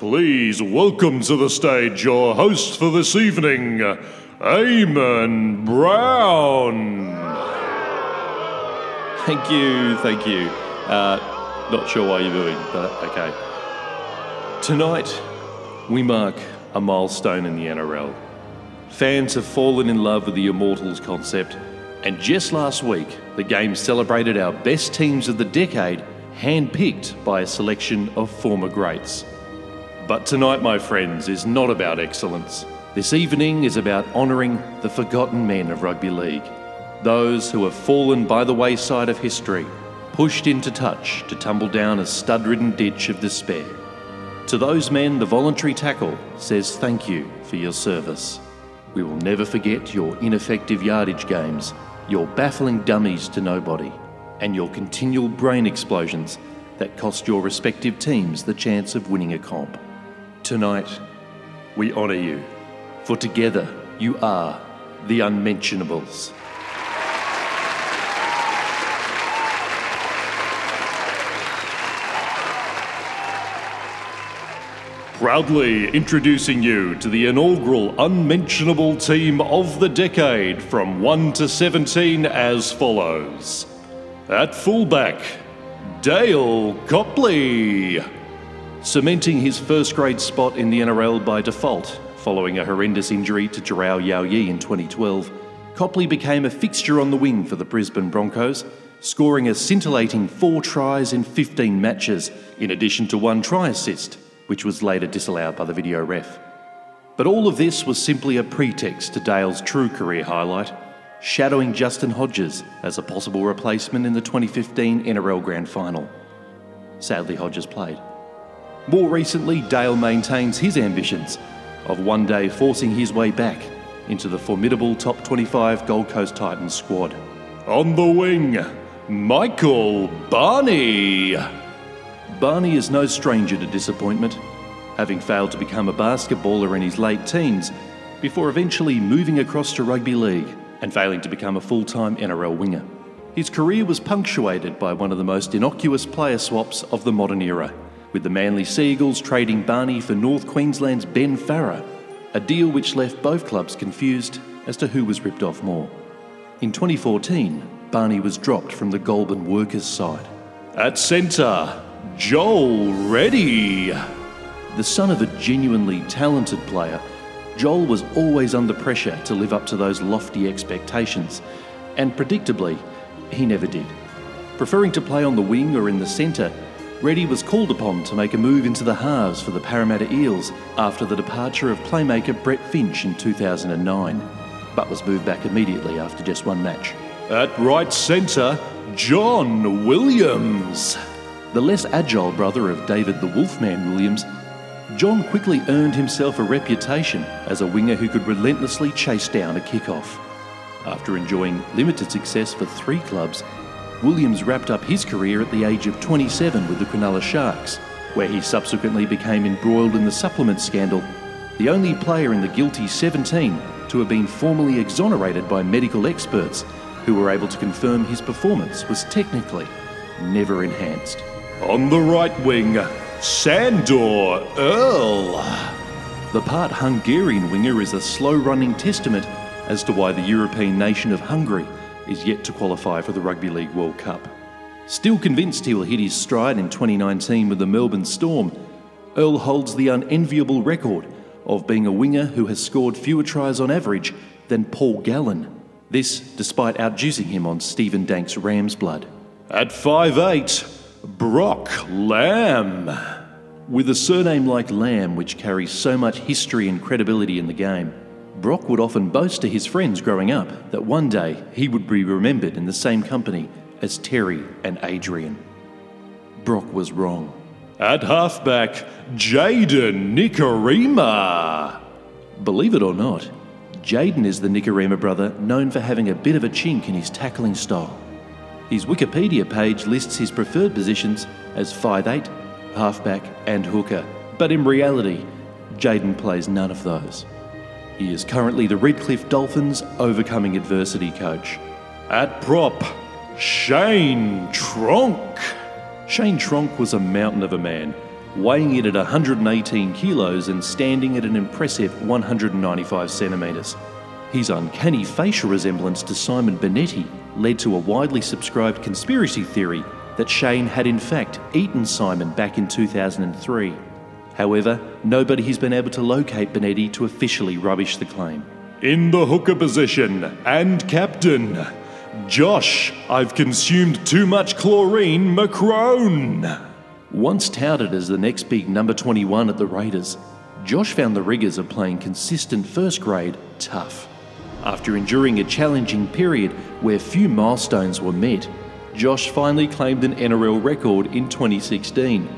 Please welcome to the stage your host for this evening, Eamon Brown. Thank you, thank you. Uh, not sure why you're moving, but okay. Tonight, we mark a milestone in the NRL. Fans have fallen in love with the Immortals concept, and just last week, the game celebrated our best teams of the decade, handpicked by a selection of former greats. But tonight, my friends, is not about excellence. This evening is about honouring the forgotten men of rugby league. Those who have fallen by the wayside of history, pushed into touch to tumble down a stud ridden ditch of despair. To those men, the voluntary tackle says thank you for your service. We will never forget your ineffective yardage games, your baffling dummies to nobody, and your continual brain explosions that cost your respective teams the chance of winning a comp. Tonight, we honour you, for together you are the unmentionables. Proudly introducing you to the inaugural unmentionable team of the decade from 1 to 17 as follows. At fullback, Dale Copley. Cementing his first grade spot in the NRL by default, following a horrendous injury to Jharal Yow Yeh in 2012, Copley became a fixture on the wing for the Brisbane Broncos, scoring a scintillating four tries in 15 matches, in addition to one try assist which was later disallowed by the video ref. But all of this was simply a pretext to Dale's true career highlight, shadowing Justin Hodges as a possible replacement in the 2015 NRL Grand Final. Sadly, Hodges played. More recently, Dale maintains his ambitions of one day forcing his way back into the formidable top 25 Gold Coast Titans squad. On the wing, Michael Barney. Barney is no stranger to disappointment, having failed to become a basketballer in his late teens before eventually moving across to rugby league and failing to become a full time NRL winger. His career was punctuated by one of the most innocuous player swaps of the modern era, with the Manly Seagulls trading Barney for North Queensland's Ben Farrar, a deal which left both clubs confused as to who was ripped off more. In 2014, Barney was dropped from the Goulburn Workers side. At centre, Joel Reddy. The son of a genuinely talented player, Joel was always under pressure to live up to those lofty expectations, and predictably, he never did. Preferring to play on the wing or in the centre, Reddy was called upon to make a move into the halves for the Parramatta Eels after the departure of playmaker Brett Finch in 2009, but was moved back immediately after just one match. At right centre, John Williams. The less agile brother of David the Wolfman Williams, John quickly earned himself a reputation as a winger who could relentlessly chase down a kick-off. After enjoying limited success for three clubs, Williams wrapped up his career at the age of 27 with the Cronulla Sharks, where he subsequently became embroiled in the supplement scandal, the only player in the guilty 17 to have been formally exonerated by medical experts who were able to confirm his performance was technically never enhanced. On the right wing, Sandor Earl. The part Hungarian winger is a slow running testament as to why the European nation of Hungary is yet to qualify for the Rugby League World Cup. Still convinced he will hit his stride in 2019 with the Melbourne Storm, Earl holds the unenviable record of being a winger who has scored fewer tries on average than Paul Gallen. This despite outjuicing him on Stephen Dank's Ram's blood. At 5'8, Brock Lamb. With a surname like Lamb, which carries so much history and credibility in the game, Brock would often boast to his friends growing up that one day he would be remembered in the same company as Terry and Adrian. Brock was wrong. At halfback, Jayden Nikorima. Believe it or not, Jaden is the Nikarima brother known for having a bit of a chink in his tackling style. His Wikipedia page lists his preferred positions as 5'8, halfback, and hooker, but in reality, Jaden plays none of those. He is currently the Redcliffe Dolphins overcoming adversity coach. At prop, Shane Tronc. Shane Tronc was a mountain of a man, weighing in at 118 kilos and standing at an impressive 195 centimetres. His uncanny facial resemblance to Simon Bonetti led to a widely subscribed conspiracy theory that Shane had in fact eaten Simon back in 2003. However, nobody has been able to locate Bonetti to officially rubbish the claim. In the hooker position and captain, Josh, I've consumed too much chlorine, McCrone. Once touted as the next big number 21 at the Raiders, Josh found the rigours of playing consistent first grade tough. After enduring a challenging period where few milestones were met, Josh finally claimed an NRL record in 2016,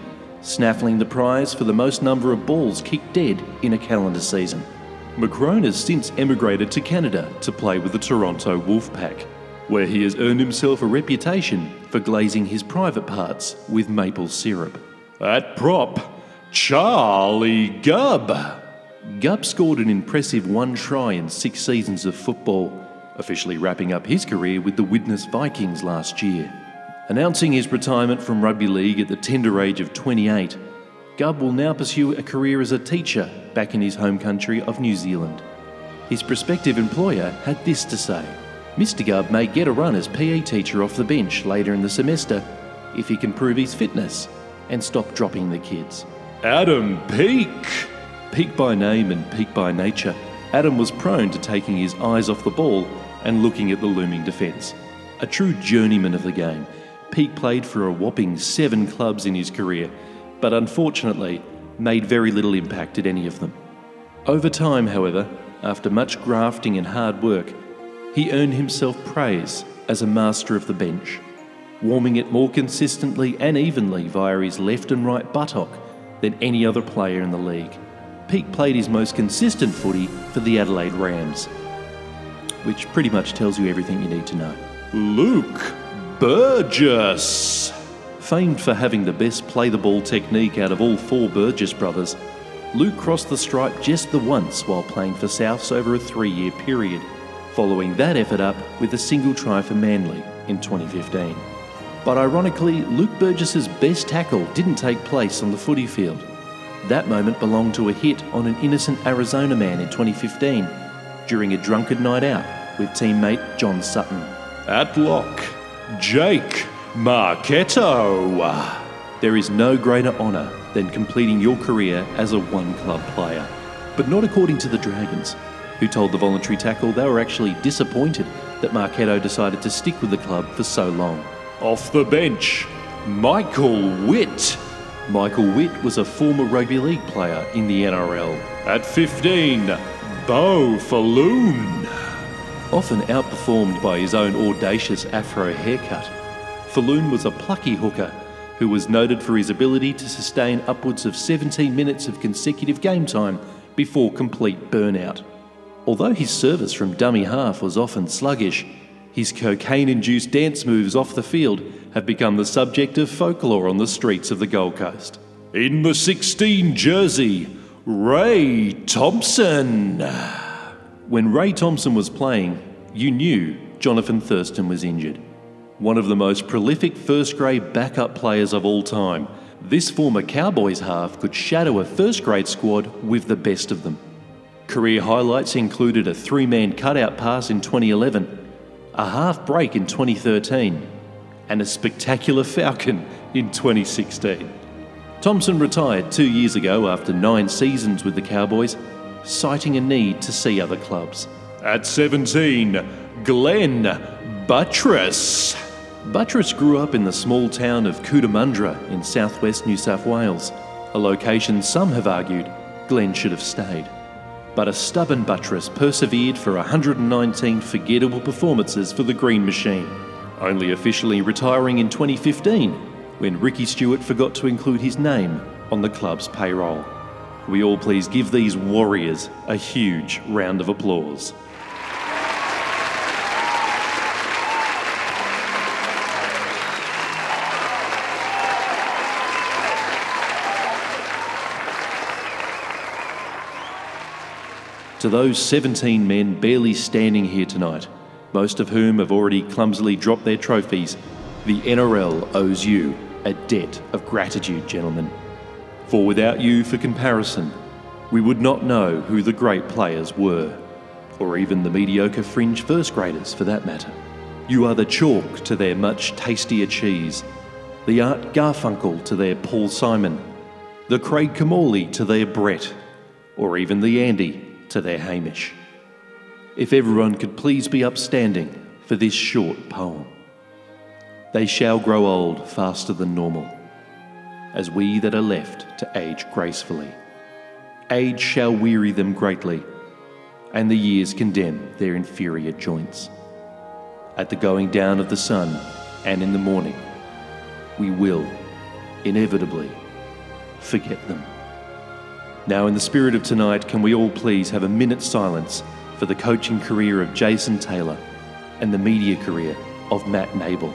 snaffling the prize for the most number of balls kicked dead in a calendar season. McCrone has since emigrated to Canada to play with the Toronto Wolfpack, where he has earned himself a reputation for glazing his private parts with maple syrup. At prop, Charlie Gubb. Gubb scored an impressive one try in six seasons of football, officially wrapping up his career with the Widnes Vikings last year. Announcing his retirement from rugby league at the tender age of 28, Gubb will now pursue a career as a teacher back in his home country of New Zealand. His prospective employer had this to say Mr. Gubb may get a run as PE teacher off the bench later in the semester if he can prove his fitness and stop dropping the kids. Adam Peake. Peak by name and peak by nature, Adam was prone to taking his eyes off the ball and looking at the looming defence. A true journeyman of the game, Peake played for a whopping seven clubs in his career, but unfortunately made very little impact at any of them. Over time, however, after much grafting and hard work, he earned himself praise as a master of the bench, warming it more consistently and evenly via his left and right buttock than any other player in the league. Peake played his most consistent footy for the Adelaide Rams, which pretty much tells you everything you need to know. Luke Burgess. Famed for having the best play the ball technique out of all four Burgess brothers, Luke crossed the stripe just the once while playing for Souths over a three year period, following that effort up with a single try for Manly in 2015. But ironically, Luke Burgess's best tackle didn't take place on the footy field. That moment belonged to a hit on an innocent Arizona man in 2015 during a drunken night out with teammate John Sutton. At lock, Jake Marketto. There is no greater honour than completing your career as a one club player. But not according to the Dragons, who told the voluntary tackle they were actually disappointed that Marketto decided to stick with the club for so long. Off the bench, Michael Witt. Michael Witt was a former rugby league player in the NRL. At 15, Beau Falloon. Often outperformed by his own audacious afro haircut, Falloon was a plucky hooker who was noted for his ability to sustain upwards of 17 minutes of consecutive game time before complete burnout. Although his service from dummy half was often sluggish, his cocaine induced dance moves off the field have become the subject of folklore on the streets of the Gold Coast. In the 16 jersey, Ray Thompson. When Ray Thompson was playing, you knew Jonathan Thurston was injured. One of the most prolific first grade backup players of all time, this former Cowboys half could shadow a first grade squad with the best of them. Career highlights included a three man cutout pass in 2011, a half break in 2013, and a spectacular Falcon in 2016. Thompson retired two years ago after nine seasons with the Cowboys, citing a need to see other clubs. At 17, Glenn Buttriss. Buttriss grew up in the small town of Cootamundra in southwest New South Wales, a location some have argued Glenn should have stayed. But a stubborn Buttriss persevered for 119 forgettable performances for the Green Machine, only officially retiring in 2015 when Ricky Stuart forgot to include his name on the club's payroll. We all please give these warriors a huge round of applause. To those 17 men barely standing here tonight, most of whom have already clumsily dropped their trophies, the NRL owes you a debt of gratitude, gentlemen. For without you for comparison, we would not know who the great players were, or even the mediocre fringe first graders for that matter. You are the chalk to their much tastier cheese, the Art Garfunkel to their Paul Simon, the Craig Kimmorley to their Brett, or even the Andy to their Hamish. If everyone could please be upstanding for this short poem. They shall grow old faster than normal, as we that are left to age gracefully. Age shall weary them greatly, and the years condemn their inferior joints. At the going down of the sun and in the morning, we will, inevitably, forget them. Now, in the spirit of tonight, can we all please have a minute's silence for the coaching career of Jason Taylor and the media career of Matt Nable?